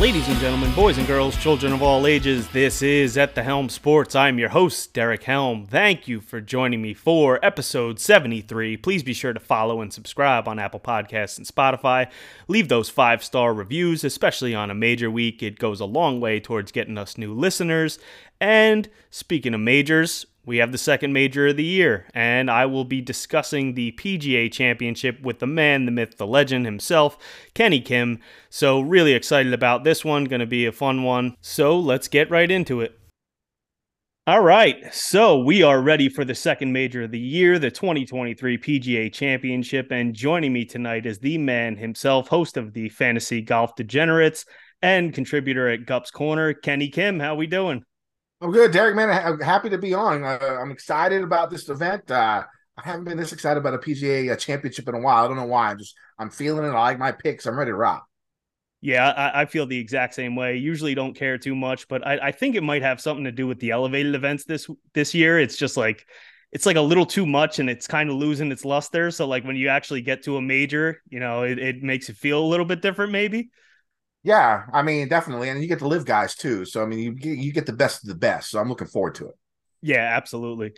Ladies and gentlemen, boys and girls, children of all ages, this is At the Helm Sports. I'm your host, Derek Helm. Thank you for joining me for episode 73. Please be sure to follow and subscribe on Apple Podcasts and Spotify. Leave those five star reviews, especially on a major week. It goes a long way towards getting us new listeners. And speaking of majors, we have the second major of the year, and I will be discussing the PGA Championship with the man, the myth, the legend himself, Kenny Kim. So, really excited about this one. Going to be a fun one. So, let's get right into it. All right, so we are ready for the second major of the year, the 2023 PGA Championship. And joining me tonight is the man himself, host of the Fantasy Golf Degenerates and contributor at Gups Corner, Kenny Kim. How we doing? I'm good, Derek. Man, I'm happy to be on. Uh, I'm excited about this event. Uh, I haven't been this excited about a PGA uh, championship in a while. I don't know why. I'm just I'm feeling it. I like my picks. I'm ready to rock. Yeah, I, I feel the exact same way. Usually don't care too much, but I, I think it might have something to do with the elevated events this this year. It's just like it's like a little too much and it's kind of losing its luster. So like when you actually get to a major, you know, it, it makes it feel a little bit different, maybe. Yeah, I mean, definitely, and you get to LIV guys too. So I mean, you get, you get the best of the best. So I'm looking forward to it. Yeah, absolutely.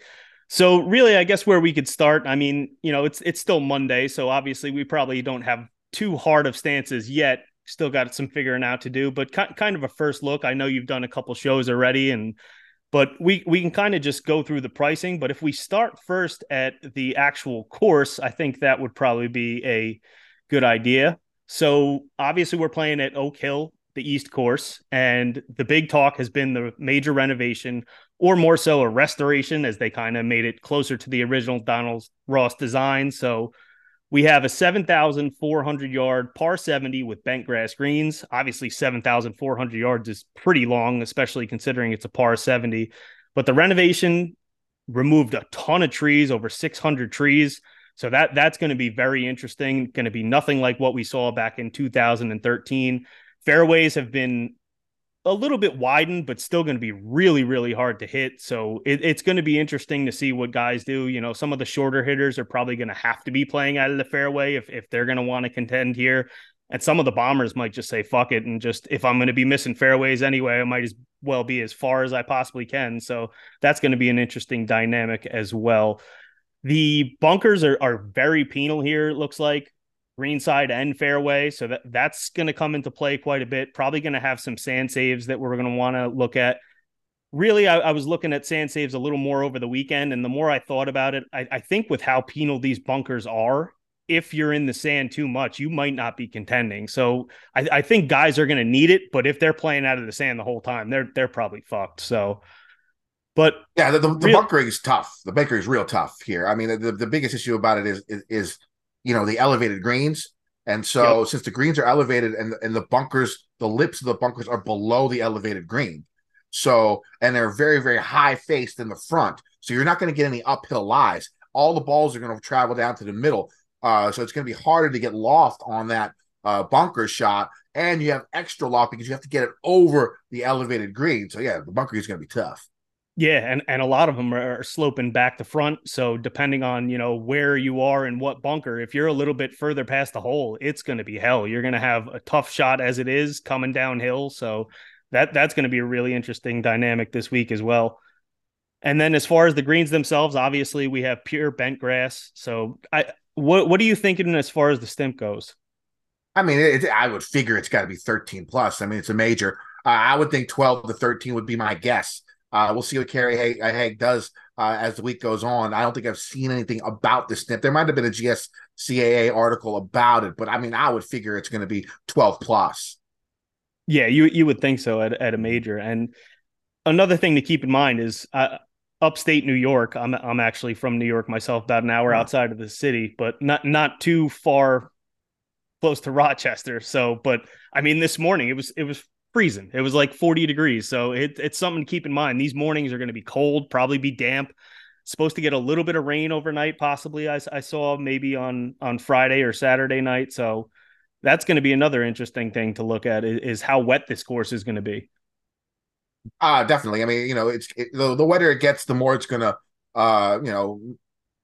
So really, I guess where we could start. I mean, you know, it's it's still Monday, so obviously we probably don't have too hard of stances yet. Still got some figuring out to do, but kind of a first look. I know you've done a couple shows already, and but we we can kind of just go through the pricing. But if we start first at the actual course, I think that would probably be a good idea. So obviously, we're playing at Oak Hill, the East Course, and the big talk has been the major renovation, or more so a restoration, as they kind of made it closer to the original Donald Ross design. So we have a 7,400 yard par 70 with bent grass greens. Obviously, 7,400 yards is pretty long, especially considering it's a par 70. But the renovation removed a ton of trees, over 600 trees. So that that's going to be very interesting. Going to be nothing like what we saw back in 2013. Fairways have been a little bit widened, but still going to be really, really hard to hit. So it, it's going to be interesting to see what guys do. You know, some of the shorter hitters are probably going to have to be playing out of the fairway if, if they're going to want to contend here. And some of the bombers might just say, fuck it. And just, if I'm going to be missing fairways anyway, I might as well be as far as I possibly can. So that's going to be an interesting dynamic as well. The bunkers are, are very penal here, it looks like greenside and fairway. So that, that's going to come into play quite a bit. Probably going to have some sand saves that we're going to want to look at. Really, I, I, was looking at sand saves a little more over the weekend. And the more I thought about it, I, I think with how penal these bunkers are, if you're in the sand too much, you might not be contending. So I, I think guys are going to need it, but if they're playing out of the sand the whole time, they're they're probably fucked. So but yeah, the, the, the real- bunkering is tough. The bunkering is real tough here. I mean, the, the biggest issue about it is, is, is you know the elevated greens, and so yep. since the greens are elevated and and the bunkers, the lips of the bunkers are below the elevated green, so and they're very very high faced in the front, so you're not going to get any uphill lies. All the balls are going to travel down to the middle, uh, so it's going to be harder to get lost on that uh, bunker shot, and you have extra loft because you have to get it over the elevated green. So yeah, the bunker is going to be tough. Yeah, and, and a lot of them are sloping back to front. So depending on you know where you are and what bunker, if you're a little bit further past the hole, it's going to be hell. You're going to have a tough shot as it is coming downhill. So that that's going to be a really interesting dynamic this week as well. And then as far as the greens themselves, obviously we have pure bent grass. So I what what are you thinking as far as the stimp goes? I mean, it, I would figure it's got to be 13 plus. I mean, it's a major. Uh, I would think 12 to 13 would be my guess. Uh, we'll see what Kerry uh, does uh, as the week goes on. I don't think I've seen anything about the stimp. There might have been a GCSAA article about it, but I mean, I would figure it's going to be 12 plus. Yeah, you you would think so at, at a major. And another thing to keep in mind is uh, upstate New York. I'm I'm actually from New York myself, about an hour outside of the city, but not not too far close to Rochester. So, but I mean, this morning it was it was freezing. It was like 40 degrees. So it, it's something to keep in mind. These mornings are going to be cold, probably be damp. Supposed to get a little bit of rain overnight, possibly. I, I saw maybe on on Friday or Saturday night. So that's going to be another interesting thing to look at is, is how wet this course is going to be. Uh definitely. I mean, you know, it's it, the, the wetter it gets, the more it's going to, uh, you know,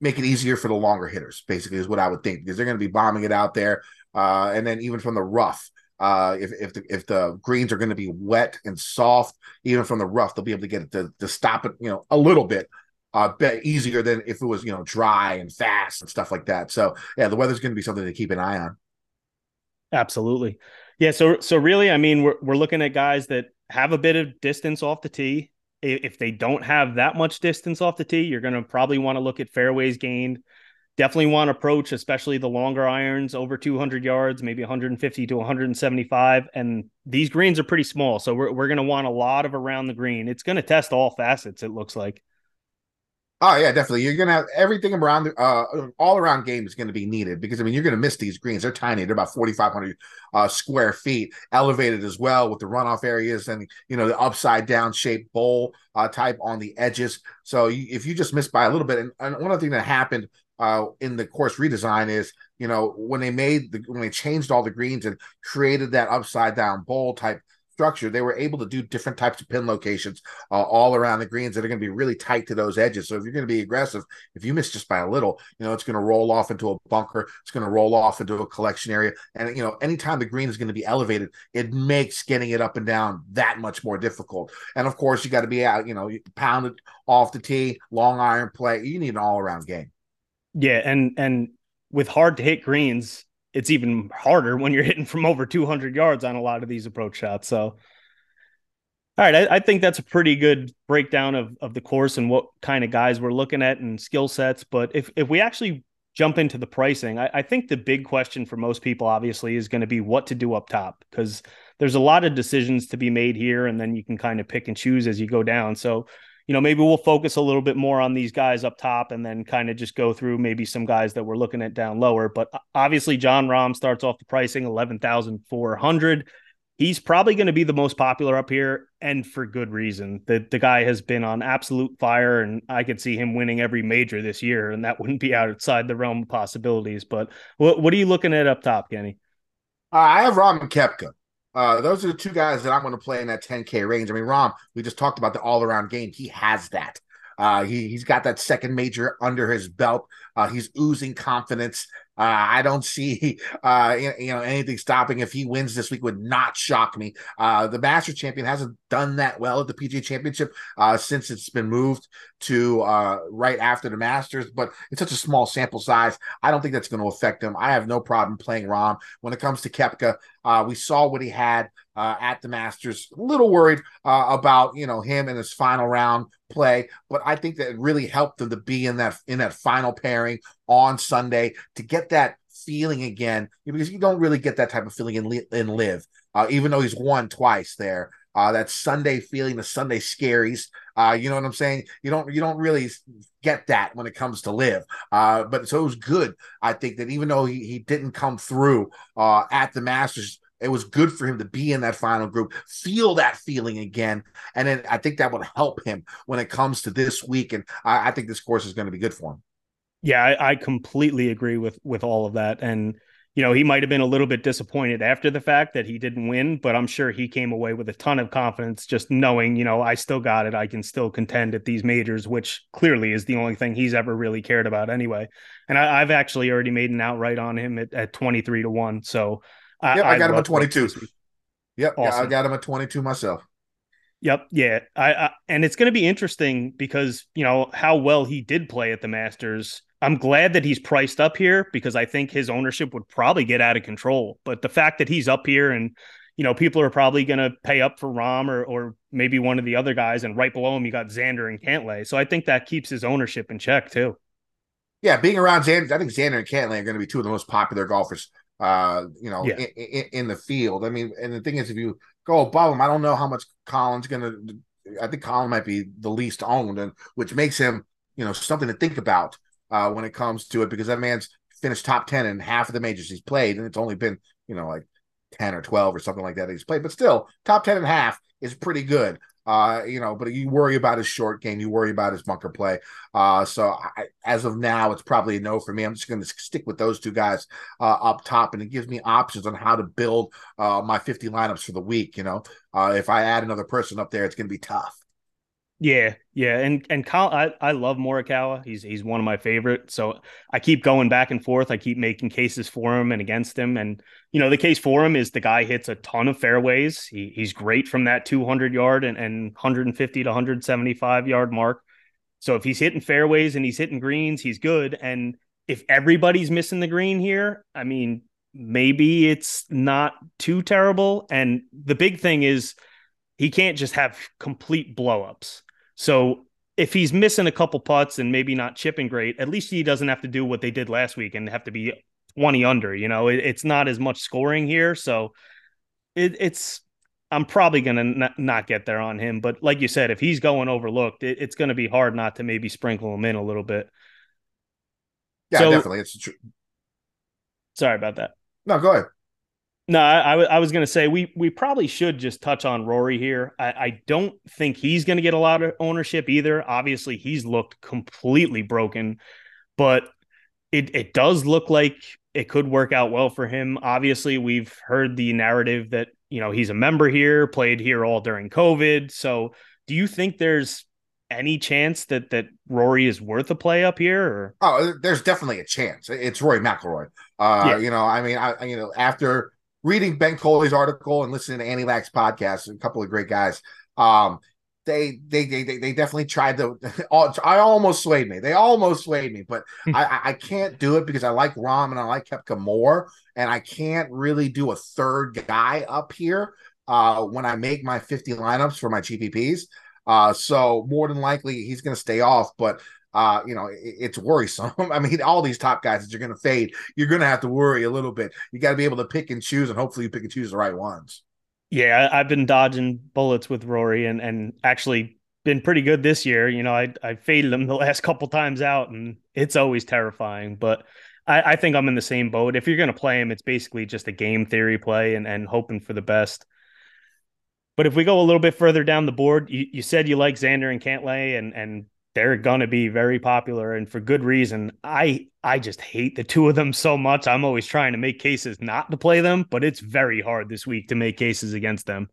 make it easier for the longer hitters. Basically, is what I would think because they're going to be bombing it out there, uh, and then even from the rough, Uh, if if the, if the greens are going to be wet and soft, even from the rough, they'll be able to get it to, to stop it, you know, a little bit uh, easier than if it was, you know, dry and fast and stuff like that. So yeah, the weather's going to be something to keep an eye on. Absolutely. Yeah. So, so really, I mean, we're, we're looking at guys that have a bit of distance off the tee. If they don't have that much distance off the tee, you're going to probably want to look at fairways gained. Definitely want to approach, especially the longer irons over 200 yards, maybe 150 to 175. And these greens are pretty small. So we're, we're going to want a lot of around the green. It's going to test all facets, it looks like. Oh yeah, definitely. You're gonna have everything around the uh, all around game is going to be needed because I mean you're going to miss these greens. They're tiny. They're about 4,500 uh, square feet, elevated as well with the runoff areas and you know the upside down shaped bowl uh, type on the edges. So you, if you just miss by a little bit, and, and one other thing that happened uh, in the course redesign is you know when they made the when they changed all the greens and created that upside down bowl type structure, they were able to do different types of pin locations uh, all around the greens that are going to be really tight to those edges. So if you're going to be aggressive, if you miss just by a little, you know, it's going to roll off into a bunker. It's going to roll off into a collection area. And, you know, anytime the green is going to be elevated, it makes getting it up and down that much more difficult. And of course, you got to be out, you know, pounded off the tee, long iron play. You need an all around game. Yeah. And, and, with hard to hit greens, it's even harder when you're hitting from over 200 yards on a lot of these approach shots. So, all right, I, I, think that's a pretty good breakdown of of the course and what kind of guys we're looking at and skill sets. But if if we actually jump into the pricing, I, I think the big question for most people obviously is going to be what to do up top because there's a lot of decisions to be made here, and then you can kind of pick and choose as you go down. So you know, maybe we'll focus a little bit more on these guys up top and then kind of just go through maybe some guys that we're looking at down lower. But obviously, Jon Rahm starts off the pricing 11,400. He's probably going to be the most popular up here and for good reason. The, the guy has been on absolute fire, and I could see him winning every major this year, and that wouldn't be outside the realm of possibilities. But what, what are you looking at up top, Kenny? Uh, I have Rahm Koepka. Uh, those are the two guys that I'm going to play in that 10K range. I mean, Rahm, we just talked about the all around game. He has that. Uh, he, he's got that second major under his belt. Uh, he's oozing confidence. Uh, I don't see uh, you know anything stopping if he wins this week would not shock me. Uh, the Master champion hasn't done that well at the PGA Championship uh, since it's been moved to uh, right after the Masters, but it's such a small sample size. I don't think that's going to affect him. I have no problem playing Rahm. when it comes to Koepka. Uh, we saw what he had uh, at the Masters. A little worried uh, about you know him in his final round play, but I think that it really helped him to be in that in that final pairing on Sunday to get that feeling again because you don't really get that type of feeling in in LIV. Uh, even though he's won twice there. Uh, that Sunday feeling, the Sunday scaries. Uh, you know what I'm saying? You don't you don't really get that when it comes to LIV. Uh, but so it was good. I think that even though he, he didn't come through uh, at the Masters, it was good for him to be in that final group, feel that feeling again. And then I think that would help him when it comes to this week. And I, I think this course is going to be good for him. Yeah, I, I completely agree with with all of that. And you know, he might have been a little bit disappointed after the fact that he didn't win, but I'm sure he came away with a ton of confidence just knowing, you know, I still got it. I can still contend at these majors, which clearly is the only thing he's ever really cared about anyway. And I, have actually already made an outright on him at, at 23 to 1. So I, yep, I got him at 22. Yep, awesome. yeah, I got him at 22 myself. Yep. Yeah. I, I and it's going to be interesting because you know how well he did play at the Masters. I'm glad that he's priced up here because I think his ownership would probably get out of control. But the fact that he's up here and you know people are probably going to pay up for Rahm or or maybe one of the other guys, and right below him you got Xander and Cantlay. So I think that keeps his ownership in check too. Yeah, being around Xander, I think Xander and Cantlay are going to be two of the most popular golfers uh, you know, yeah. in, in, in, the field. I mean, and the thing is, if you go above him, I don't know how much Collin's going to. I think Collin might be the least owned, and which makes him, you know, something to think about uh, when it comes to it, because that man's finished top ten in half of the majors he's played, and it's only been, you know, like ten or twelve or something like that he's played, but still, top 10 and half is pretty good. Uh, you know, but you worry about his short game, you worry about his bunker play. Uh, so I, as of now, it's probably a no for me. I'm just going to stick with those two guys uh, up top, and it gives me options on how to build uh, my 50 lineups for the week. You know, uh, if I add another person up there, it's going to be tough. Yeah, yeah, and and I I love Morikawa. He's he's one of my favorite. So I keep going back and forth. I keep making cases for him and against him. And you know, the case for him is the guy hits a ton of fairways. He he's great from that 200 yard and, and 150 to 175 yard mark. So if he's hitting fairways and he's hitting greens, he's good. And if everybody's missing the green here, I mean, maybe it's not too terrible. And the big thing is he can't just have complete blowups. So if he's missing a couple putts and maybe not chipping great, at least he doesn't have to do what they did last week and have to be 20 under. You know, it, it's not as much scoring here. So it, it's, I'm probably going to n- not get there on him. But like you said, if he's going overlooked, it, it's going to be hard not to maybe sprinkle him in a little bit. Yeah, so, definitely. It's true. Sorry about that. No, go ahead. No, I, I was going to say we we probably should just touch on Rory here. I, I don't think he's going to get a lot of ownership either. Obviously, he's looked completely broken, but it it does look like it could work out well for him. Obviously, we've heard the narrative that you know he's a member here, played here all during COVID. So, do you think there's any chance that that Rory is worth a play up here? Or? Oh, there's definitely a chance. It's Rory McIlroy. Uh, yeah. You know, I mean, I you know after reading Ben Coley's article and listening to Andy Lack's podcast, a couple of great guys. Um, they, they they they they definitely tried to. I almost swayed me. They almost swayed me, but hmm. I I can't do it because I like Rahm and I like Koepka more, and I can't really do a third guy up here uh, when I make my 50 lineups for my GPPs. Uh, so more than likely he's going to stay off, but uh, you know, it, it's worrisome. I mean, all these top guys that you're going to fade, you're going to have to worry a little bit. You got to be able to pick and choose, and hopefully, you pick and choose the right ones. Yeah, I've been dodging bullets with Rory, and and actually been pretty good this year. You know, I I faded him the last couple times out, and it's always terrifying. But I, I think I'm in the same boat. If you're going to play him, it's basically just a game theory play and and hoping for the best. But if we go a little bit further down the board, you, you said you like Xander and Cantlay, and and they're gonna be very popular and for good reason. I I just hate the two of them so much. I'm always trying to make cases not to play them, but it's very hard this week to make cases against them.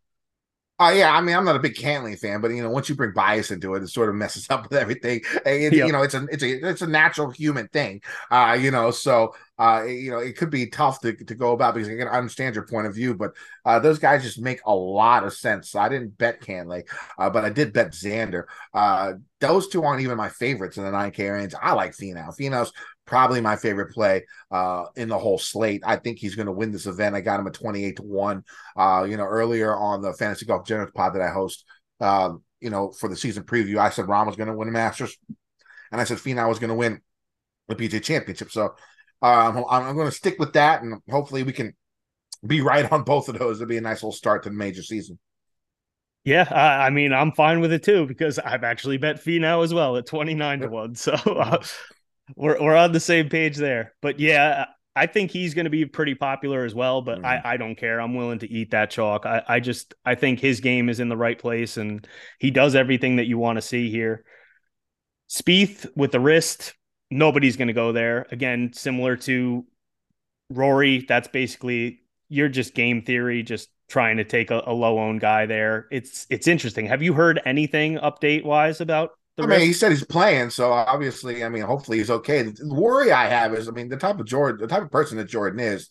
Oh uh, yeah, I mean I'm not a big Cantlay fan, but you know once you bring bias into it, it sort of messes up with everything. It, yep. You know it's a it's a it's a natural human thing. Uh, you know, so uh, you know it could be tough to, to go about because I can understand your point of view, but uh, those guys just make a lot of sense. So I didn't bet Cantlay, uh, but I did bet Xander. Those two aren't even my favorites in the 9K range. I like Finau. Finau's probably my favorite play uh, in the whole slate. I think he's going to win this event. I got him at 28 to 1. Uh, you know, earlier on the Fantasy Golf Degenerates pod that I host, uh, you know, for the season preview, I said Rahm was going to win the Masters. And I said Finau was going to win the PGA Championship. So um, I'm, I'm going to stick with that. And hopefully we can be right on both of those. It'll be a nice little start to the major season. Yeah, I, I, mean, I'm fine with it too because I've actually bet Finau as well at 29 to 1. So uh, we're we're on the same page there. But yeah, I think he's going to be pretty popular as well. But mm-hmm. I I don't care. I'm willing to eat that chalk. I I just I think his game is in the right place and he does everything that you want to see here. Spieth with the wrist, nobody's going to go there. Again, similar to Rory, that's basically you're just game theory, just trying to take a, a low owned guy there. It's it's interesting. Have you heard anything update wise about I mean, he said he's playing, so obviously, I mean, hopefully he's okay. The worry I have is, I mean, the type of Jordan, the type of person that Jordan is.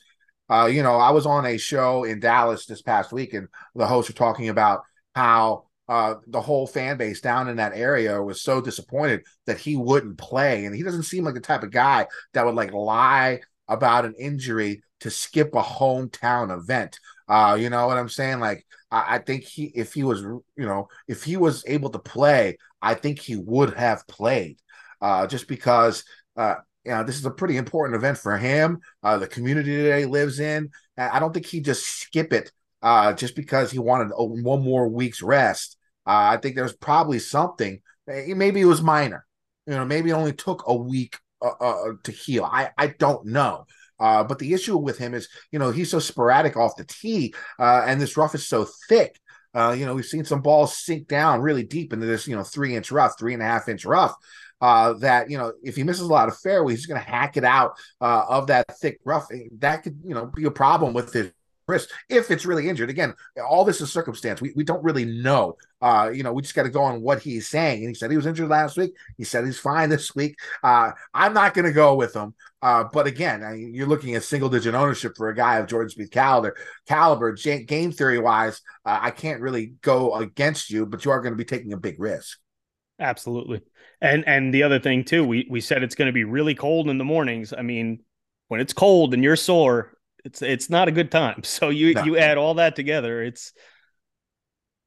Uh, you know, I was on a show in Dallas this past week, and the hosts were talking about how uh, the whole fan base down in that area was so disappointed that he wouldn't play, and he doesn't seem like the type of guy that would like lie about an injury to skip a hometown event. Uh, you know what I'm saying? Like, I, I think he, if he was, you know, if he was able to play, I think he would have played. Uh, just because, uh, you know, this is a pretty important event for him. Uh, the community that he lives in. I don't think he just skip it uh, just because he wanted one more week's rest. Uh, I think there's probably something. Eh, maybe it was minor. You know, maybe it only took a week uh, uh, to heal. I I don't know. Uh, but the issue with him is, you know, he's so sporadic off the tee, uh, and this rough is so thick. Uh, you know, we've seen some balls sink down really deep into this, you know, three inch rough, three and a half inch rough. Uh, that you know, if he misses a lot of fairways, he's going to hack it out uh, of that thick rough. That could, you know, be a problem with his risk if it's really injured. Again, all this is circumstance. We, we don't really know. Uh, you know, we just got to go on what he's saying. And he said he was injured last week. He said he's fine this week. Uh, I'm not going to go with him. Uh, but again, I mean, you're looking at single digit ownership for a guy of Jordan Spieth caliber. Caliber, game theory wise, uh, I can't really go against you, but you are going to be taking a big risk. Absolutely. And and the other thing too, we we said it's going to be really cold in the mornings. I mean, when it's cold and you're sore, it's it's not a good time. So you no. you add all that together, it's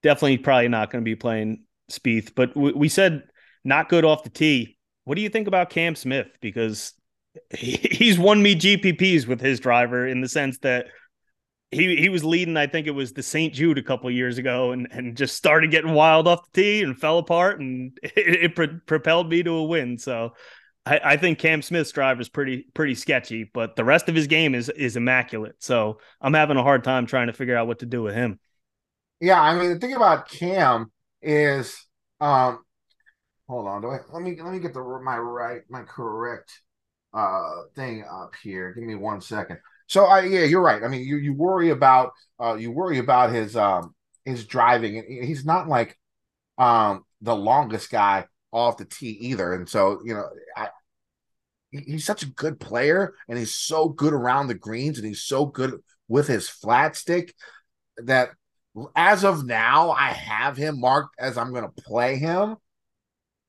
definitely probably not going to be playing Spieth. But we, we said not good off the tee. What do you think about Cam Smith? Because he, he's won me GPPs with his driver in the sense that he he was leading. I think it was the St. Jude a couple years ago, and and just started getting wild off the tee and fell apart, and it, it pro- propelled me to a win. So. I, I think Cam Smith's drive is pretty pretty sketchy, but the rest of his game is is immaculate. So I'm having a hard time trying to figure out what to do with him. Yeah, I mean the thing about Cam is um hold on, do I let me let me get the my right my correct uh thing up here. Give me one second. So I yeah, you're right. I mean, you you worry about uh you worry about his um his driving, he's not like um the longest guy off the tee either. And so you know, I, he's such a good player, and he's so good around the greens, and he's so good with his flat stick that as of now, I have him marked as I'm going to play him,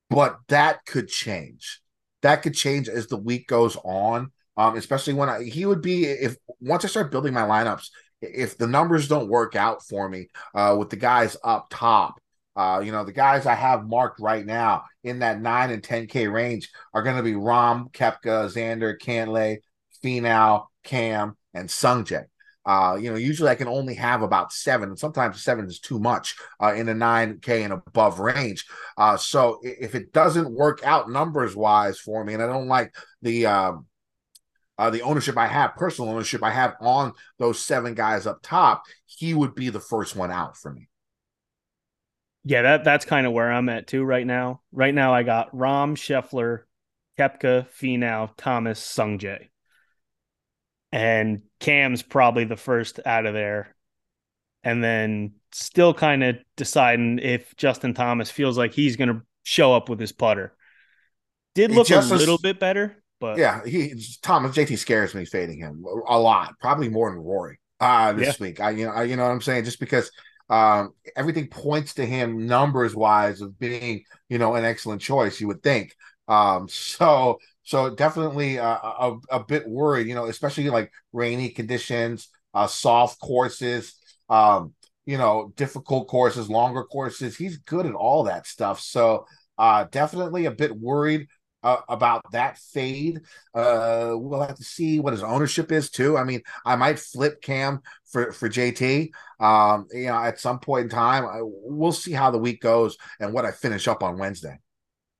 but that could change. That could change as the week goes on um, especially when I, he would be if once I start building my lineups, if the numbers don't work out for me uh, with the guys up top, uh, you know, the guys I have marked right now in that nine and 10K range are going to be Rahm, Koepka, Xander, Cantlay, Finau, Cam, and Sungjae. Uh, you know, usually I can only have about seven, and sometimes seven is too much uh, in the 9K and above range. Uh, so if it doesn't work out numbers wise for me, and I don't like the um, uh, the ownership I have, personal ownership I have on those seven guys up top, he would be the first one out for me. Yeah, that that's kind of where I'm at too right now. Right now, I got Rahm, Scheffler, Koepka, Finau, Thomas, Sungjae, and Cam's probably the first out of there, and then still kind of deciding if Justin Thomas feels like he's going to show up with his putter. Did look a little bit better, but yeah, he Thomas JT scares me fading him a lot, probably more than Rory uh this yeah. week. I you know I, you know what I'm saying just because um everything points to him numbers wise of being you know an excellent choice you would think. Um so so definitely uh, a, a bit worried you know especially like rainy conditions uh soft courses um you know difficult courses longer courses. He's good at all that stuff. So uh definitely a bit worried uh, about that fade. Uh, we'll have to see what his ownership is too. I mean, I might flip Cam for for JT. Um, you know, at some point in time, I, we'll see how the week goes and what I finish up on Wednesday.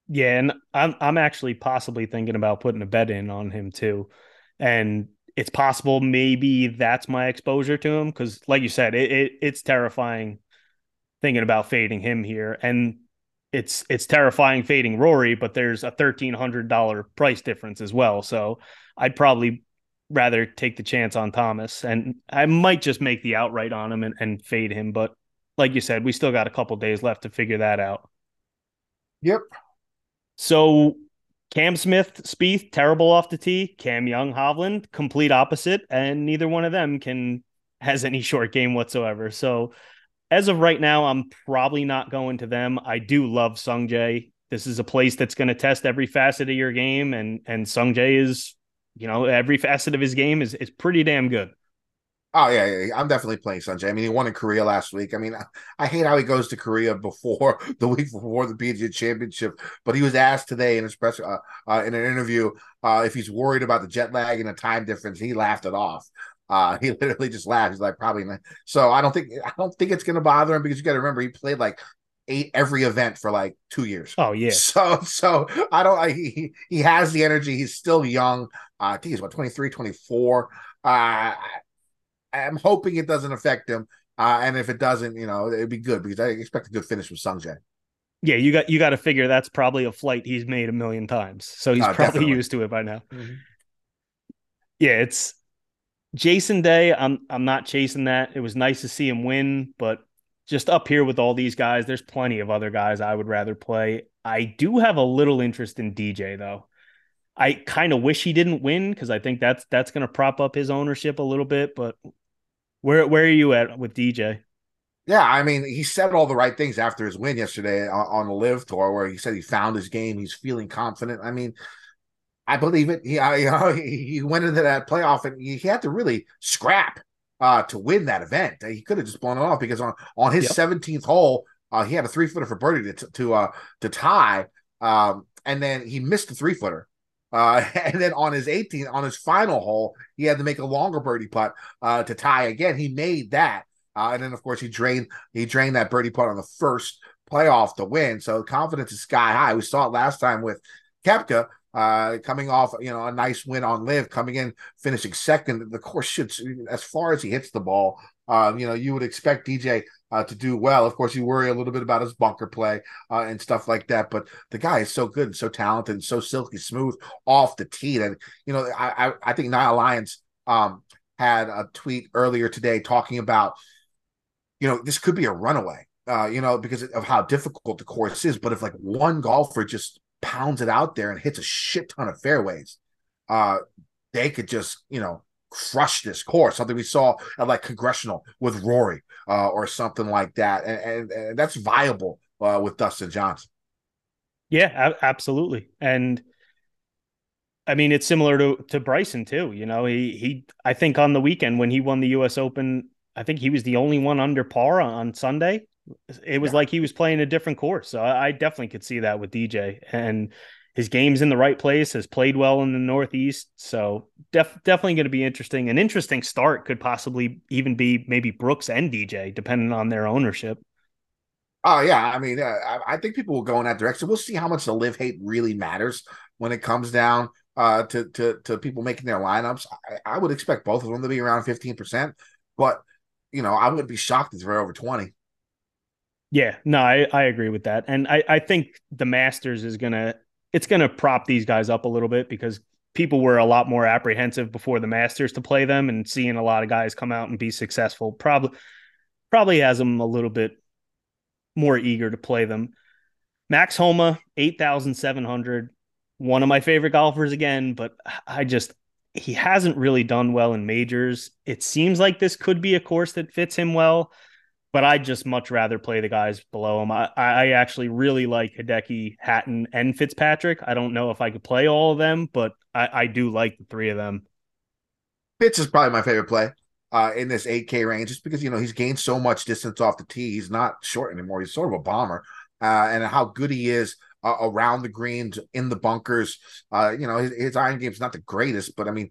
Yeah, and I'm I'm actually possibly thinking about putting a bet in on him too, and it's possible maybe that's my exposure to him because, like you said, it, it it's terrifying thinking about fading him here and it's it's terrifying fading Rory, but there's a thirteen hundred dollar price difference as well. So I'd probably rather take the chance on Thomas, and I might just make the outright on him and, and fade him. But like you said, we still got a couple days left to figure that out. Yep. So Cam Smith, Spieth, terrible off the tee. Cam Young, Hovland, complete opposite, and neither one of them can has any short game whatsoever. So as of right now, I'm probably not going to them. I do love Sungjae. This is a place that's going to test every facet of your game, and and Sungjae is, you know, every facet of his game is is pretty damn good. Oh yeah, yeah, I'm definitely playing Sungjae. I mean, he won in Korea last week. I mean, I, I hate how he goes to Korea before the week before the PGA Championship. But he was asked today in his press uh, uh, in an interview uh, if he's worried about the jet lag and the time difference. He laughed it off. Uh, he literally just laughed. He's like, probably not. So I don't think I don't think it's gonna bother him because you got to remember he played like eight every event for like two years. Oh yeah. So so I don't. I, he he has the energy. He's still young. Uh, I think he's about 23, 24. Uh, I'm hoping it doesn't affect him. Uh, and if it doesn't, you know, it'd be good because I expect a good finish with Sungjae. Yeah, you got you got to figure that's probably a flight he's made a million times, so he's uh, probably definitely. used to it by now. Mm-hmm. Yeah, it's Jason Day, I'm I'm not chasing that. It was nice to see him win, but just up here with all these guys, there's plenty of other guys I would rather play. I do have a little interest in DJ though. I kind of wish he didn't win because I think that's that's going to prop up his ownership a little bit. But where where are you at with DJ? Yeah, I mean, he said all the right things after his win yesterday on, on the LIV tour, where he said he found his game, he's feeling confident. I mean, I believe it. He, you know, he went into that playoff and he had to really scrap uh, to win that event. He could have just blown it off because on on his seventeenth hole, uh, he had a three footer for birdie to to uh, to tie, um, and then he missed the three footer. Uh, and then on his 18th, on his final hole, he had to make a longer birdie putt uh, to tie again. He made that, uh, and then of course he drained he drained that birdie putt on the first playoff to win. So confidence is sky high. We saw it last time with Koepka. Uh, coming off, you know, a nice win on LIV, coming in, finishing second. The course should, as far as he hits the ball, uh, you know, you would expect DJ uh, to do well. Of course, you worry a little bit about his bunker play uh, and stuff like that, but the guy is so good and so talented and so silky smooth off the tee. And you know, I I, I think Niall Lyons um, had a tweet earlier today talking about, you know, this could be a runaway. Uh, you know, because of how difficult the course is. But if like one golfer just pounds it out there and hits a shit ton of fairways, uh, they could just, you know, crush this course. Something we saw at like Congressional with Rory uh, or something like that, and, and, and that's viable uh, with Dustin Johnson. Yeah, absolutely, and I mean it's similar to to Bryson too. You know, he he I think on the weekend when he won the U.S. Open, I think he was the only one under par on Sunday it was yeah. like he was playing a different course. So I, I definitely could see that with DJ and his game's in the right place, has played well in the Northeast. So def- definitely going to be interesting. An interesting start could possibly even be maybe Brooks and DJ, depending on their ownership. Oh yeah, I mean, uh, I, think people will go in that direction. We'll see how much the LIV hate really matters when it comes down uh, to to to people making their lineups. I, I would expect both of them to be around fifteen percent, but you know, I wouldn't be shocked if they're over twenty. Yeah, no, I, I agree with that. And I, I think the Masters is gonna it's gonna prop these guys up a little bit because people were a lot more apprehensive before the Masters to play them and seeing a lot of guys come out and be successful probably probably has them a little bit more eager to play them. Max Homa, 8,700, one of my favorite golfers again, but I just he hasn't really done well in majors. It seems like this could be a course that fits him well but I'd just much rather play the guys below him. I, I actually really like Hideki, Hatton, and Fitzpatrick. I don't know if I could play all of them, but I, I do like the three of them. Fitz is probably my favorite play uh, in this 8K range, just because you know he's gained so much distance off the tee. He's not short anymore. He's sort of a bomber, uh, and how good he is uh, around the greens in the bunkers. Uh, you know his, his iron game's not the greatest, but I mean,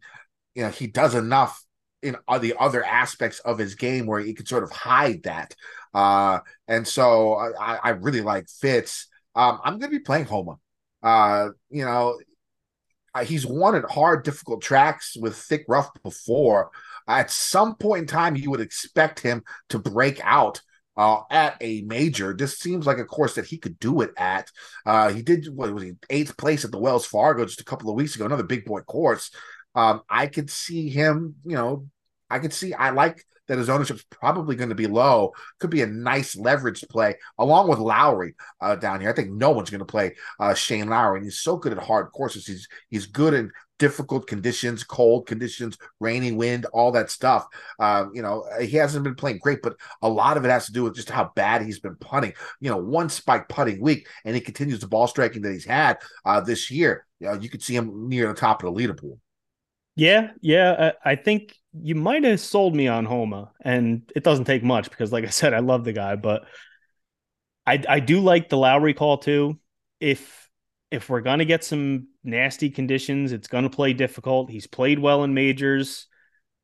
you know he does enough in the other aspects of his game where he could sort of hide that. Uh, and so I, I really like Fitz. Um, I'm going to be playing Homa. Uh, you know, he's at hard, difficult tracks with thick rough before. At some point in time, you would expect him to break out uh, at a major. This seems like a course that he could do it at. Uh, he did what was he eighth place at the Wells Fargo just a couple of weeks ago, another big boy course. Um, I could see him, you know, I could see I like that his ownership's probably going to be low. Could be a nice leverage play along with Lowry uh, down here. I think no one's going to play uh, Shane Lowry, and he's so good at hard courses. He's he's good in difficult conditions, cold conditions, rainy wind, all that stuff. Um, you know, he hasn't been playing great, but a lot of it has to do with just how bad he's been putting. You know, one spike putting week, and he continues the ball striking that he's had uh, this year. You, know, you could see him near the top of the leaderboard. Yeah, yeah. I, I think you might have sold me on Homa, and it doesn't take much because, like I said, I love the guy, but I I do like the Lowry call too. If if we're gonna get some nasty conditions, it's gonna play difficult. He's played well in majors.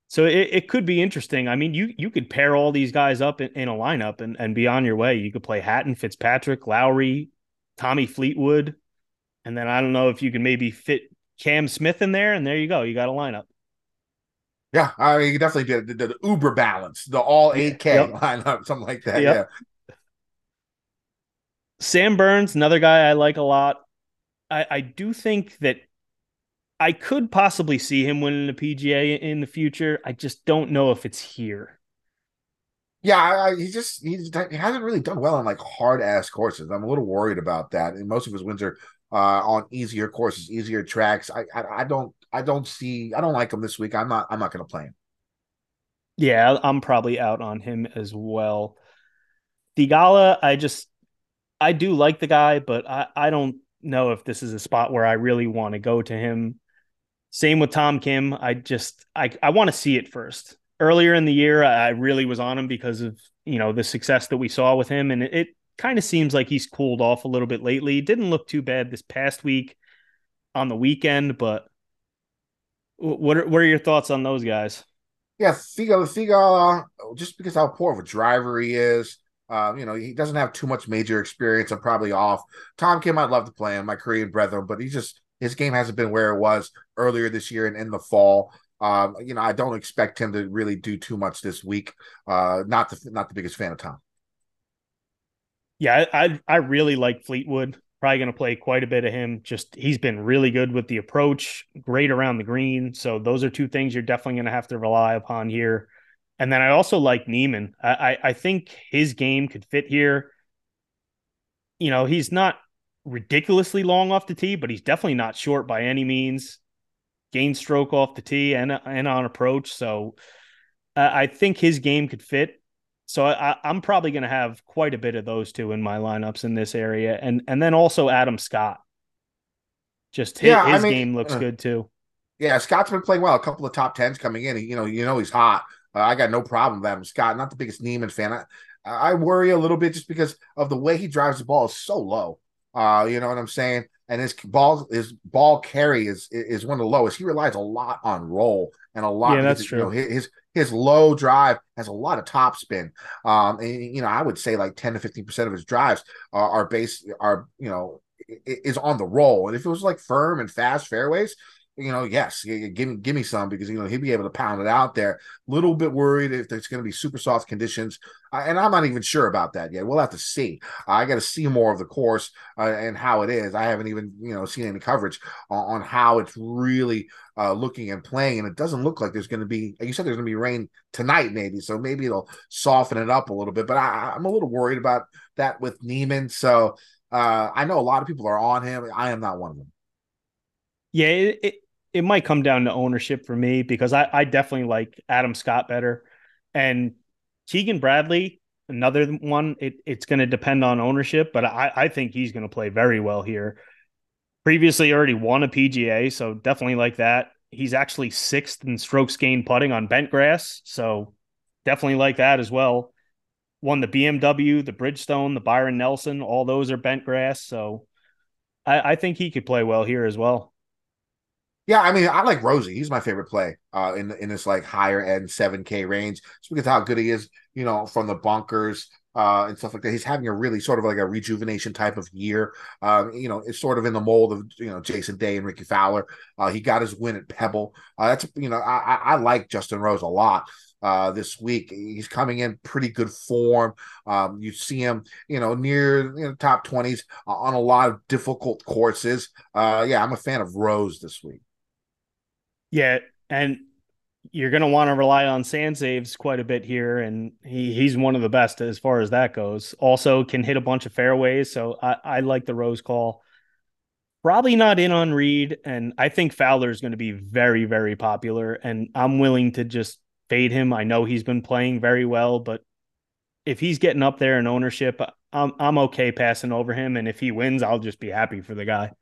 So it, it could be interesting. I mean, you you could pair all these guys up in, in a lineup and, and be on your way. You could play Hatton, Fitzpatrick, Lowry, Tommy Fleetwood, and then I don't know if you can maybe fit Cam Smith in there, and there you go. You got a lineup. Yeah, I mean, definitely did the, the, Uber balance, the all 8K yep. lineup, something like that. Yep. Yeah. Sam Burns, another guy I like a lot. I, I do think that I could possibly see him winning the PGA in the future. I just don't know if it's here. Yeah, I, he just he, he hasn't really done well on like hard ass courses. I'm a little worried about that. And most of his wins are uh, on easier courses, easier tracks. I, I I don't I don't see I don't like him this week. I'm not I'm not going to play him. Yeah, I'm probably out on him as well. Theegala, I just I do like the guy, but I I don't know if this is a spot where I really want to go to him. Same with Tom Kim. I just I I want to see it first earlier in the year, I really was on him because of you know the success that we saw with him, and it, it kind of seems like he's cooled off a little bit lately. didn't look too bad this past week on the weekend, but what are, what are your thoughts on those guys? Yeah, Figa, Figa, just because how poor of a driver he is, um, you know, he doesn't have too much major experience. I'm probably off. Tom Kim, I'd love to play him, my Korean brethren, but he just his game hasn't been where it was earlier this year and in the fall. Um, you know, I don't expect him to really do too much this week. Uh, not the not the biggest fan of Tom. Yeah, I I really like Fleetwood. Probably going to play quite a bit of him. Just he's been really good with the approach, great around the green. So those are two things you're definitely going to have to rely upon here. And then I also like Niemann. I, I I think his game could fit here. You know, he's not ridiculously long off the tee, but he's definitely not short by any means gain stroke off the tee and and on approach. So uh, I think his game could fit. So I, am probably going to have quite a bit of those two in my lineups in this area, and and then also Adam Scott. Just his, yeah, his mean, game looks uh, good too. Yeah, Scott's been playing well. A couple of top tens coming in. You know, you know he's hot. Uh, I got no problem with Adam Scott. Not the biggest Niemann fan. I, I worry a little bit just because of the way he drives the ball is so low. Uh, you know what I'm saying? and his ball his ball carry is is one of the lowest. He relies a lot on roll and a lot. Yeah, that's true. You know, his his low drive has a lot of top spin. Um, and you know, I would say like ten to fifteen percent of his drives are, are based are you know is on the roll. And if it was like firm and fast fairways, you know, yes, give me give me some because you know he'll be able to pound it out there. A little bit worried if there's going to be super soft conditions, uh, and I'm not even sure about that yet. We'll have to see. I got to see more of the course uh, and how it is. I haven't even you know seen any coverage on, on how it's really uh, looking and playing, and it doesn't look like there's going to be. Like you said, there's going to be rain tonight, maybe, so maybe it'll soften it up a little bit. But I, I'm a little worried about that with Niemann. So uh, I know a lot of people are on him. I am not one of them. Yeah, it, it might come down to ownership for me because I, I definitely like Adam Scott better. And Keegan Bradley, another one, it, it's going to depend on ownership, but I, I think he's going to play very well here. Previously already won a PGA, so definitely like that. He's actually sixth in strokes gained putting on bent grass, so definitely like that as well. Won the BMW, the Bridgestone, the Byron Nelson, all those are bent grass, so I, I think he could play well here as well. Yeah, I mean, I like Rosie. He's my favorite play uh, in in this like higher end seven K range, just because how good he is, you know, from the bunkers uh, and stuff like that. He's having a really sort of like a rejuvenation type of year. Um, you know, it's sort of in the mold of you know Jason Day and Rickie Fowler. Uh, he got his win at Pebble. Uh, that's you know, I, I like Justin Rose a lot uh, this week. He's coming in pretty good form. Um, you see him, you know, near you know, top 20s uh, on a lot of difficult courses. Uh, yeah, I'm a fan of Rose this week. Yeah, and you're going to want to rely on sand saves quite a bit here, and he he's one of the best as far as that goes. Also, can hit a bunch of fairways, so I, I like the Rose call. Probably not in on Reed, and I think Fowler is going to be very very popular, and I'm willing to just fade him. I know he's been playing very well, but if he's getting up there in ownership, I'm I'm okay passing over him, and if he wins, I'll just be happy for the guy.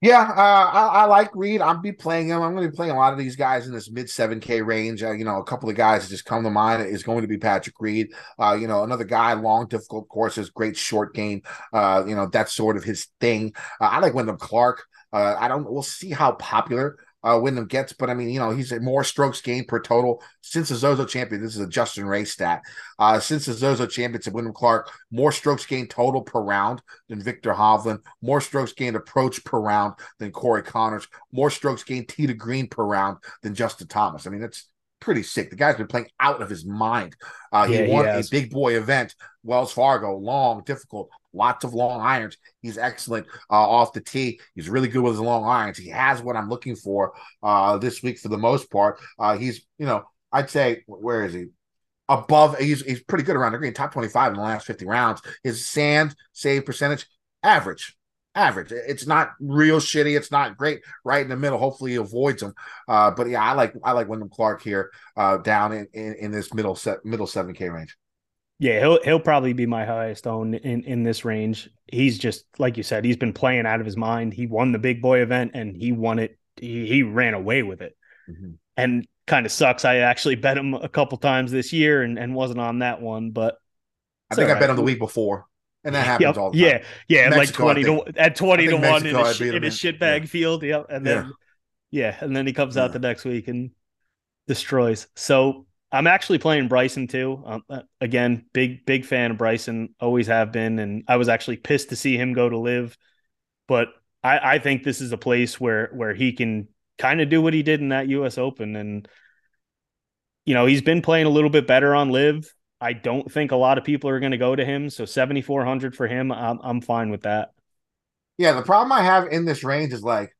Yeah, uh, I, I, like Reed. I'll be playing him. I'm going to be playing a lot of these guys in this mid 7K range. Uh, you know, a couple of guys that just come to mind is going to be Patrick Reed. Uh, you know, another guy, long, difficult courses, great short game. Uh, you know, that's sort of his thing. Uh, I like Wyndham Clark. Uh, I don't. We'll see how popular uh, Wyndham gets, but I mean, you know, he's a more strokes gained per total since the Zozo champion. This is a Justin Ray stat. Uh, since the Zozo championship, Wyndham Clark more strokes gained total per round than Viktor Hovland, more strokes gained approach per round than Corey Conners, more strokes gained tee to green per round than Justin Thomas. I mean, that's pretty sick. The guy's been playing out of his mind. Uh, yeah, he won he a big boy event, Wells Fargo, long, difficult, lots of long irons. He's excellent uh, off the tee. He's really good with his long irons. He has what I'm looking for uh, this week for the most part. Uh, he's, you know, I'd say, where is he? Above, he's, he's pretty good around the green, top 25 in the last 50 rounds. His sand save percentage, average average. It's not real shitty. It's not great. Right in the middle. Hopefully, he avoids them. Uh, but yeah, I like I like Wyndham Clark here uh, down in, in, in this middle set middle seven K range. Yeah, he'll he'll probably be my highest own in in this range. He's just like you said. He's been playing out of his mind. He won the big boy event and he won it. He, he ran away with it. Mm-hmm. And kind of sucks. I actually bet him a couple times this year and, and wasn't on that one, but I think I bet him the week before and that happens yep. all the time. Yeah, yeah, Mexico, like twenty to at twenty to one in a, sh- in a shitbag yeah. field. Yep, and then yeah. yeah. and then he comes out the next week and destroys. So I'm actually playing Bryson too. Um, uh, again, big big fan of Bryson, always have been, and I was actually pissed to see him go to LIV, but I, I think this is a place where where he can kind of do what he did in that U.S. Open, and you know he's been playing a little bit better on LIV. I don't think a lot of people are going to go to him. So 7,400 for him, I'm, I'm fine with that. Yeah. The problem I have in this range is like,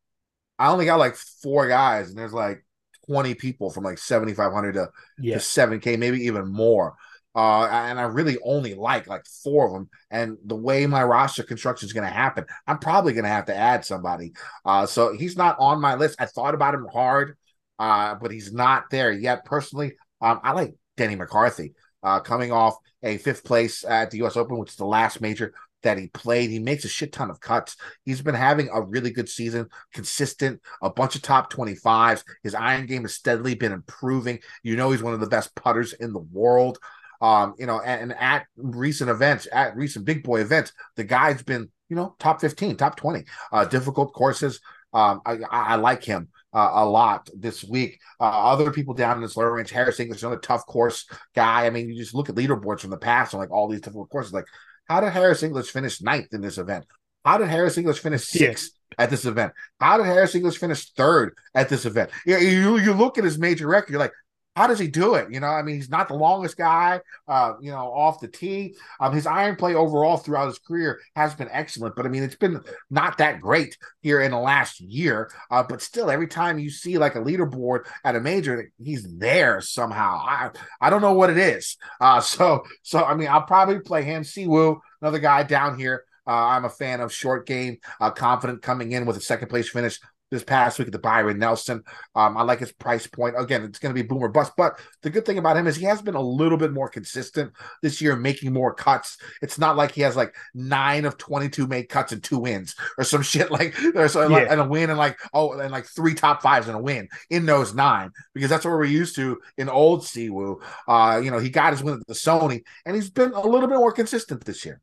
I only got like four guys, and there's like 20 people from like 7,500 to, yeah. to 7K, maybe even more. Uh, and I really only like like four of them. And the way my roster construction is going to happen, I'm probably going to have to add somebody. Uh, so he's not on my list. I thought about him hard, uh, but he's not there yet. Personally, um, I like Denny McCarthy uh, coming off a fifth place at the U.S. Open, which is the last major that he played. He makes a shit ton of cuts. He's been having a really good season, consistent, a bunch of top 25s. His iron game has steadily been improving. You know, he's one of the best putters in the world. Um, you know, and, and at recent events, at recent big boy events, the guy's been, you know, top 15, top 20. Uh, difficult courses. Um, I, I like him uh, a lot this week. Uh, other people down in this lower range, Harris English, another tough course guy. I mean, you just look at leaderboards from the past and like all these difficult courses. Like, how did Harris English finish ninth in this event? How did Harris English finish sixth at this event? How did Harris English finish third at this event? You, you, you look at his major record, you're like, how does he do it? You know, I mean, he's not the longest guy, uh, you know, off the tee. Um, his iron play overall throughout his career has been excellent, but I mean, it's been not that great here in the last year. Uh, but still, every time you see like a leaderboard at a major, he's there somehow. I I don't know what it is. Uh, so so I mean, I'll probably play him. Si Woo, another guy down here. Uh, I'm a fan of short game, uh, confident coming in with a second place finish this past week at the Byron Nelson. Um, I like his price point. Again, it's going to be boomer bust, but the good thing about him is he has been a little bit more consistent this year, making more cuts. It's not like he has like nine of 22 made cuts and two wins or some shit like there's yeah. like, and a win and like, oh, and like three top fives and a win in those nine, because that's what we're used to in old Si Woo. Uh, you know, he got his win at the Sony and he's been a little bit more consistent this year.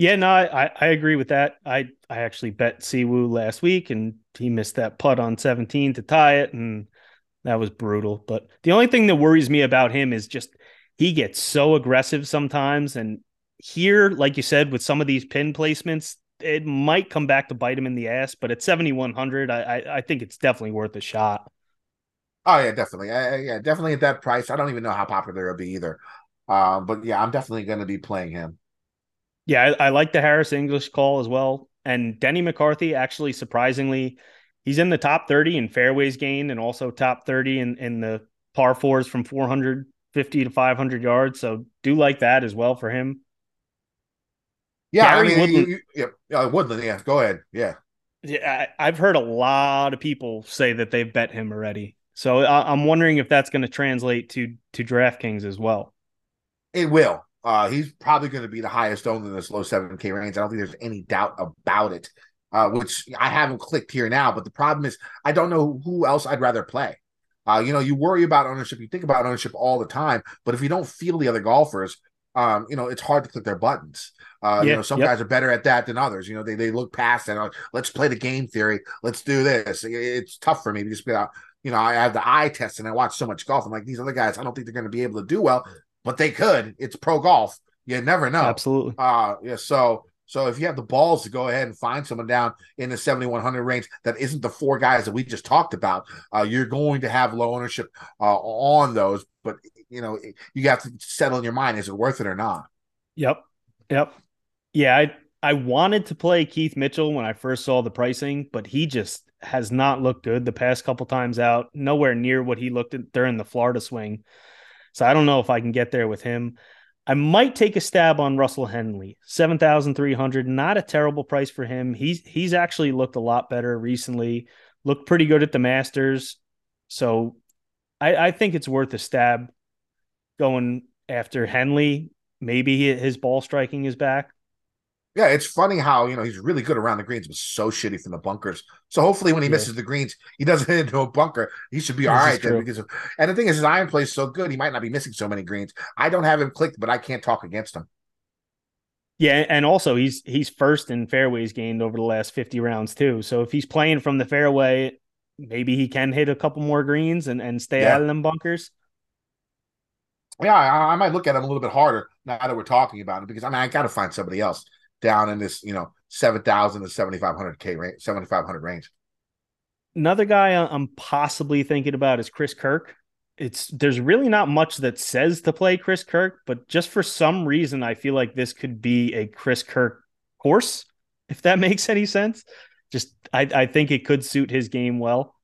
Yeah, no, I, I agree with that. I I actually bet Si Woo last week, and he missed that putt on 17 to tie it, and that was brutal. But the only thing that worries me about him is just he gets so aggressive sometimes, and here, like you said, with some of these pin placements, it might come back to bite him in the ass. But at 7100, I I, I think it's definitely worth a shot. Oh yeah, definitely. I, yeah, definitely at that price. I don't even know how popular it'll be either. Um, but yeah, I'm definitely going to be playing him. Yeah, I, I like the Harris English call as well. And Denny McCarthy, actually, surprisingly, he's in the top 30 in fairways gained and also top 30 in, in the par fours from 450 to 500 yards. So do like that as well for him. Yeah, Gary I mean, Woodland, you, you, yeah, uh, Woodland. Yeah, go ahead. Yeah, yeah. I, have heard a lot of people say that they've bet him already. So I, I'm wondering if that's going to translate to to DraftKings as well. It will. Uh, he's probably going to be the highest owned in this low 7K range. I don't think there's any doubt about it, uh, which I haven't clicked here now. But the problem is, I don't know who else I'd rather play. Uh, you know, you worry about ownership, you think about ownership all the time, but if you don't feel the other golfers, um, you know, it's hard to click their buttons. Uh, yeah, you know, some yep. guys are better at that than others. You know, they, they look past and like, let's play the game theory. Let's do this. It's tough for me to just be out. You know, I have the eye test and I watch so much golf. I'm like, these other guys, I don't think they're going to be able to do well but they could. It's pro golf. You never know. Absolutely. Uh yeah. So so if you have the balls to go ahead and find someone down in the 7100 range that isn't the four guys that we just talked about, uh, you're going to have low ownership uh, on those. But you know you have to settle in your mind: is it worth it or not? Yep. Yep. Yeah, I I wanted to play Keith Mitchell when I first saw the pricing, but he just has not looked good the past couple times out. Nowhere near what he looked at during the Florida swing. So I don't know if I can get there with him. I might take a stab on Russell Henley, seven thousand three hundred. Not a terrible price for him. He's he's actually looked a lot better recently. Looked pretty good at the Masters, so I, I think it's worth a stab going after Henley. Maybe his ball striking is back. Yeah, it's funny how you know he's really good around the greens, but so shitty from the bunkers. So hopefully, when he yeah. misses the greens, he doesn't hit into a bunker. He should be this all right then. Because of, and the thing is, his iron play is so good, he might not be missing so many greens. I don't have him clicked, but I can't talk against him. Yeah, and also he's he's first in fairways gained over the last fifty rounds too. So if he's playing from the fairway, maybe he can hit a couple more greens and and stay yeah. out of them bunkers. Yeah, I, I might look at him a little bit harder now that we're talking about it because I mean I got to find somebody else down in this, you know, 7,000 to 7,500 K range, 7,500 range. Another guy I'm possibly thinking about is Chris Kirk. It's there's really not much that says to play Chris Kirk, but just for some reason, I feel like this could be a Chris Kirk course, if that makes any sense. Just I, I think it could suit his game well.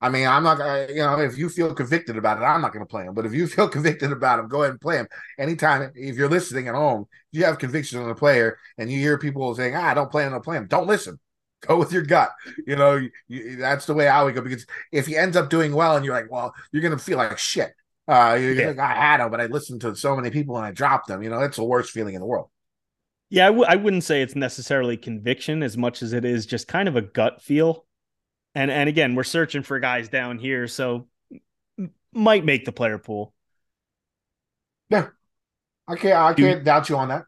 I mean, I'm not gonna, you know, if you feel convicted about it, I'm not gonna play him. But if you feel convicted about him, go ahead and play him. Anytime, if you're listening at home, you have conviction on a player, and you hear people saying, "Ah, don't play him, don't play him," don't listen. Go with your gut. You know, you, that's the way I would go. Because if he ends up doing well, and you're like, well, you're gonna feel like shit. Uh, you're yeah. like, I had him, but I listened to so many people and I dropped them. You know, it's the worst feeling in the world. Yeah, I w- I wouldn't say it's necessarily conviction as much as it is just kind of a gut feel and and again, we're searching for guys down here, so might make the player pool. Yeah, I can't. I can't doubt you on that.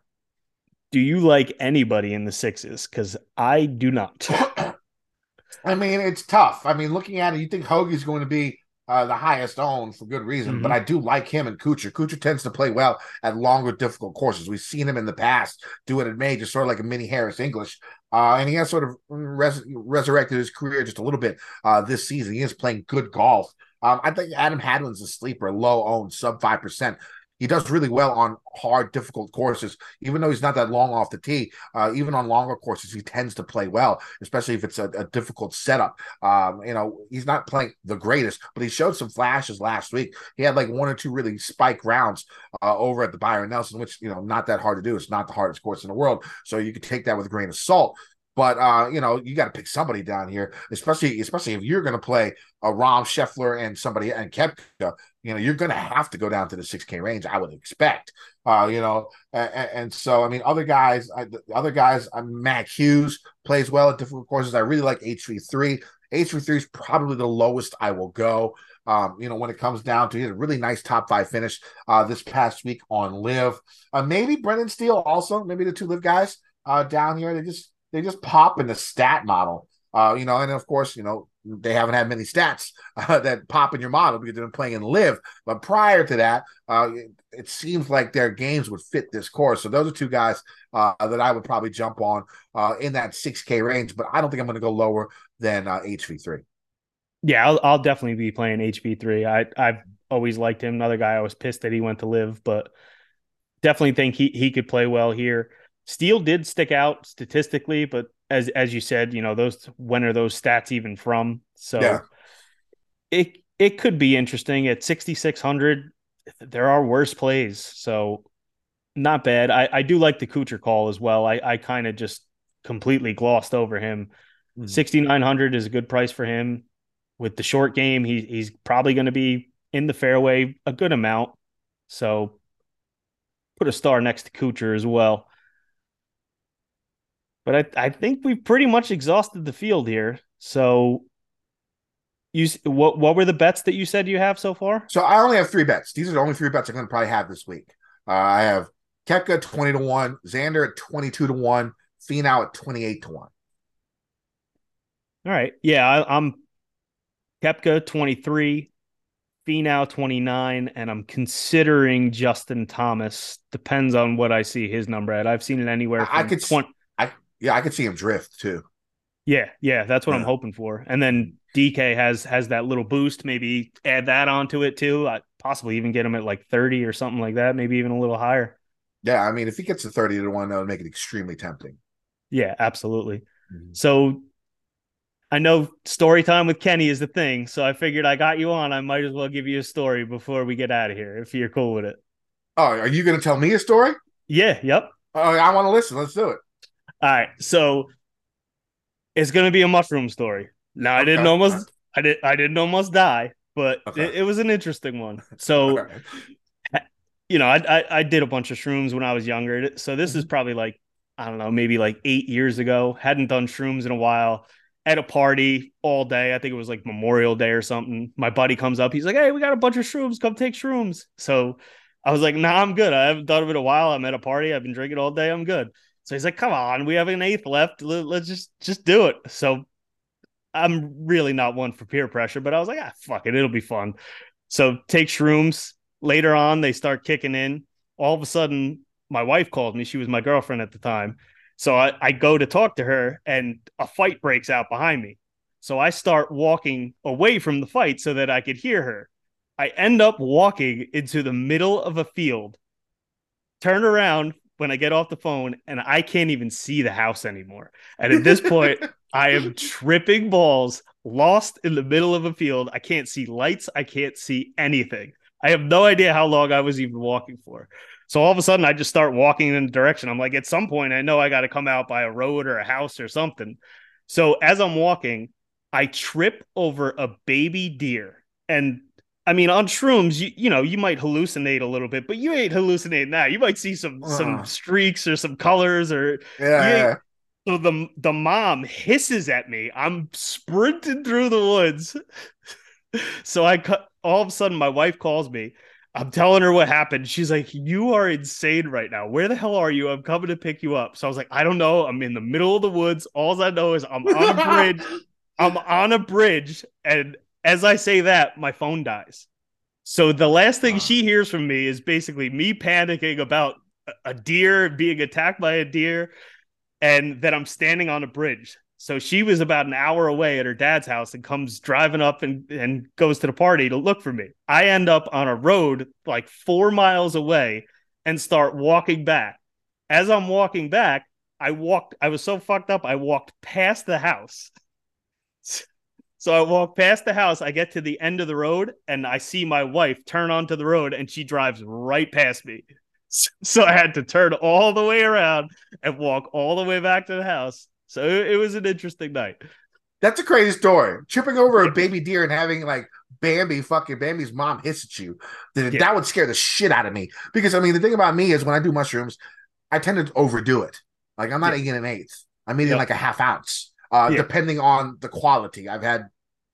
Do you like anybody in the sixes? Because I do not. I mean, it's tough. I mean, looking at it, you think Hoge's going to be uh, the highest owned for good reason, mm-hmm. but I do like him and Kuchar. Kuchar tends to play well at longer, difficult courses. We've seen him in the past do it at major, sort of like a mini Harris English. Uh, and he has sort of res- resurrected his career just a little bit uh, this season. He is playing good golf. Um, I think Adam Hadwin's a sleeper, low owned, sub 5% he does really well on hard, difficult courses. Even though he's not that long off the tee, uh, even on longer courses, he tends to play well, especially if it's a, a difficult setup. Um, you know, he's not playing the greatest, but he showed some flashes last week. He had like one or two really spike rounds uh, over at the Byron Nelson, which you know not that hard to do. It's not the hardest course in the world, so you could take that with a grain of salt. But uh, you know, you got to pick somebody down here, especially especially if you're going to play a Rahm Scheffler and somebody and Koepka. You know, you're going to have to go down to the 6K range. I would expect. Uh, you know, and, and, so I mean, other guys, I, other guys, uh, Mac Hughes plays well at different courses. I really like HV3. HV3 is probably the lowest I will go. Um, you know, when it comes down to he had a really nice top five finish uh, this past week on LIV. Uh, maybe Brendan Steele also, maybe the two LIV guys uh, down here. They just they just pop in the stat model. Uh, you know, and of course, you know, they haven't had many stats uh, that pop in your model because they've been playing in LIV. But prior to that, uh, it, it, seems like their games would fit this course. So those are two guys uh, that I would probably jump on uh, in that 6K range. But I don't think I'm going to go lower than HV3. Uh, yeah, I'll, I'll, definitely be playing HV3. I, I've always liked him. Another guy I was pissed that he went to LIV, but definitely think he, he could play well here. Steele did stick out statistically, but as as you said, you know, those when are those stats even from? So yeah. it it could be interesting at 6600 there are worse plays. So not bad. I I do like the Kuchar call as well. I I kind of just completely glossed over him. Mm-hmm. 6900 is a good price for him. With the short game, he he's probably going to be in the fairway a good amount. So put a star next to Kuchar as well. But I, I think we've pretty much exhausted the field here. So you what what were the bets that you said you have so far? So I only have three bets. These are the only three bets I'm going to probably have this week. Uh, I have Koepka twenty to one, Xander at twenty two to one, Finau at twenty eight to one. All right, yeah, I, I'm Koepka twenty three, Finau twenty nine, and I'm considering Justin Thomas. Depends on what I see his number at. I've seen it anywhere. I could 20, yeah, I could see him drift too. Yeah, yeah, that's what yeah. I'm hoping for. And then DK has has that little boost. Maybe add that onto it too. I possibly even get him at like 30 or something like that. Maybe even a little higher. Yeah, I mean, if he gets to 30 to 1, that would make it extremely tempting. Yeah, absolutely. Mm-hmm. So I know story time with Kenny is the thing. So I figured I got you on. I might as well give you a story before we get out of here if you're cool with it. Oh, are you going to tell me a story? Yeah, yep. Oh, I want to listen. Let's do it. All right. So it's going to be a mushroom story. Now, okay. I didn't almost I did I didn't almost die, but okay. it, it, was an interesting one. So you know, I, I, I did a bunch of shrooms when I was younger. So this is mm-hmm. probably like I don't know, maybe like 8 years ago. Hadn't done shrooms in a while at a party all day. I think it was like Memorial Day or something. My buddy comes up. He's like, Hey, we got a bunch of shrooms. Come take shrooms. So I was like, Nah, I'm good. I haven't done it in a while. I'm at a party. I've been drinking all day. I'm good. So he's like, Come on, we have an eighth left. Let's just just do it. So I'm really not one for peer pressure, but I was like, Ah, fuck it. It'll be fun. So take shrooms. Later on, they start kicking in. All of a sudden, my wife called me. She was my girlfriend at the time. So I, I go to talk to her and a fight breaks out behind me. So I start walking away from the fight so that I could hear her. I end up walking into the middle of a field, turn around when I get off the phone, and I can't even see the house anymore. And at this point, I am tripping balls, lost in the middle of a field. I can't see lights, I can't see anything. I have no idea how long I was even walking for. So all of a sudden, I just start walking in the direction. I'm like, at some point, I know I got to come out by a road or a house or something. So as I'm walking, I trip over a baby deer. And I mean, on shrooms, you, you know, you might hallucinate a little bit, but you ain't hallucinating that. You might see some uh. some streaks or some colors or yeah. So the the mom hisses at me. I'm sprinting through the woods. so I cut. All of a sudden, my wife calls me I'm telling her what happened. She's like, You are insane right now. Where the hell are you? I'm coming to pick you up. So I was like, I don't know. I'm in the middle of the woods. All I know is I'm on a bridge. I'm on a bridge. And as I say that, my phone dies. So the last thing she hears from me is basically me panicking about a deer being attacked by a deer and that I'm standing on a bridge. So she was about an hour away at her dad's house and comes driving up and, and goes to the party to look for me. I end up on a road like four miles away and start walking back. As I'm walking back, I walked, I was so fucked up, I walked past the house. So I walk past the house, I get to the end of the road, and I see my wife turn onto the road and she drives right past me. So I had to turn all the way around and walk all the way back to the house so it, was an interesting night. That's a crazy story. Tripping over a baby deer and having like Bambi, fucking Bambi's mom hiss at you. That, yeah. that would scare the shit out of me. Because I mean, the thing about me is when I do mushrooms, I tend to overdo it. Like I'm not yeah. eating an eighth. I'm eating like a half ounce, uh, yeah. depending on the quality. I've had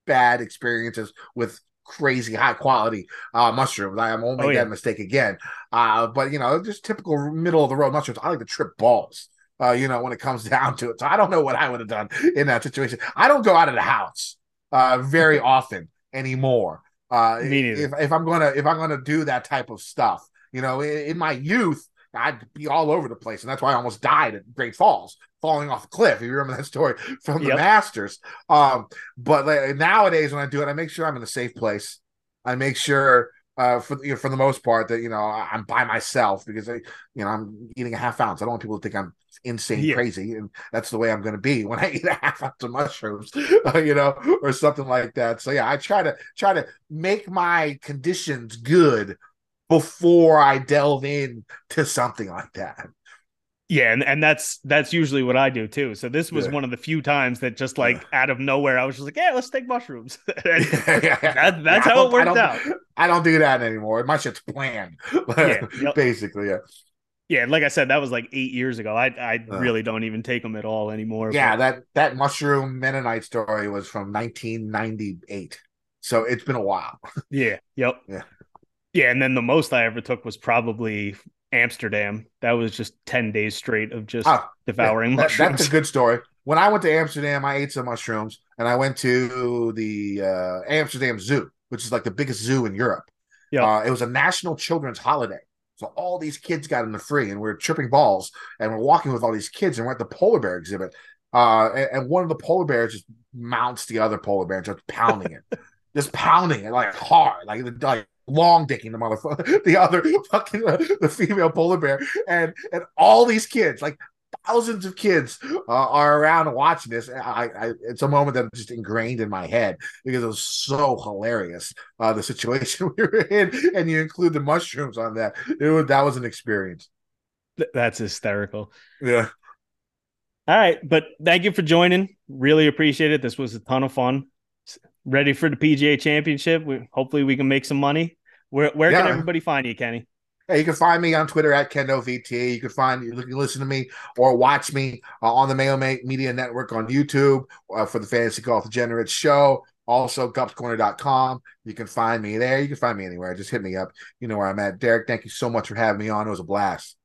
bad experiences with crazy high quality uh, mushrooms. I won't make oh, that mistake again. Uh, but you know, just typical middle of the road mushrooms. I like to trip balls uh, you know, when it comes down to it. So I don't know what I would have done in that situation. I don't go out of the house uh, very often anymore. Uh, if, if I'm gonna if I'm gonna do that type of stuff, you know, in, in, my youth, I'd be all over the place, and that's why I almost died at Great Falls, falling off a cliff. If you remember that story from the yep. Masters. Um, but like, nowadays, when I do it, I make sure I'm in a safe place. I make sure uh, for you know, for the most part that you know I'm by myself because I, you know I'm eating a half ounce. I don't want people to think I'm insane yeah. crazy, and that's the way I'm going to be when I eat a half ounce of mushrooms, uh, you know, or something like that. So yeah, I try to try to make my conditions good before I delve in to something like that. Yeah, and, and that's that's usually what I do too. So this was yeah. one of the few times that just like yeah. out of nowhere, I was just like, "Yeah, let's take mushrooms." that, that's how it worked I out. I don't do that anymore. My shit's planned, yeah, yep. basically. Yeah, yeah. Like I said, that was like eight years ago. I I uh, really don't even take them at all anymore. Yeah, but... that that mushroom Mennonite story was from 1998, so it's been a while. yeah. Yep. Yeah. Yeah, and then the most I ever took was probably Amsterdam. That was just 10 days straight of just oh, devouring yeah, that, mushrooms. That's a good story. When I went to Amsterdam, I ate some mushrooms and I went to the uh, Amsterdam Zoo, which is like the biggest zoo in Europe. Yeah. Uh, it was a national children's holiday. So all these kids got in the free and we are tripping balls and we're walking with all these kids and we're at the polar bear exhibit. Uh, and, and, one of the polar bears just mounts the other polar bear and starts pounding it, just pounding it like hard, like, the like long dicking the motherfucker, the other fucking uh, the female polar bear, and and all these kids, like thousands of kids, uh, are around watching this. I, I, it's a moment that just ingrained in my head because it was so hilarious. Uh, the situation we were in, and you include the mushrooms on that. It was that was an experience. That's hysterical. Yeah. All right, but thank you for joining. Really appreciate it. This was a ton of fun. Ready for the PGA Championship? We, hopefully, we can make some money. Where where yeah. can everybody find you, Kenny? Hey, you can find me on Twitter at KendoVT. You can find you can listen to me or watch me uh, on the Mayo Media Network on YouTube uh, for the Fantasy Golf Degenerate Show. Also, gupscorner.com. You can find me there. You can find me anywhere. Just hit me up. You know where I'm at. Derek, thank you so much for having me on. It was a blast.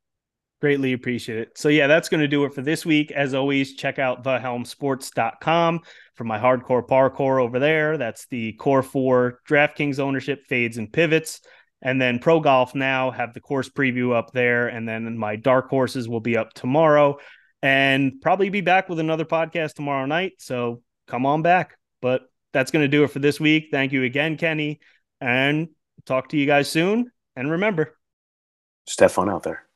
Greatly appreciate it. So, yeah, that's going to do it for this week. As always, check out thehelmsports.com for my hardcore parkour over there. That's the core four DraftKings ownership fades and pivots. And then Pro Golf Now have the course preview up there. And then my dark horses will be up tomorrow and probably be back with another podcast tomorrow night. So come on back. But that's going to do it for this week. Thank you again, Kenny. And talk to you guys soon. And remember, fun out there.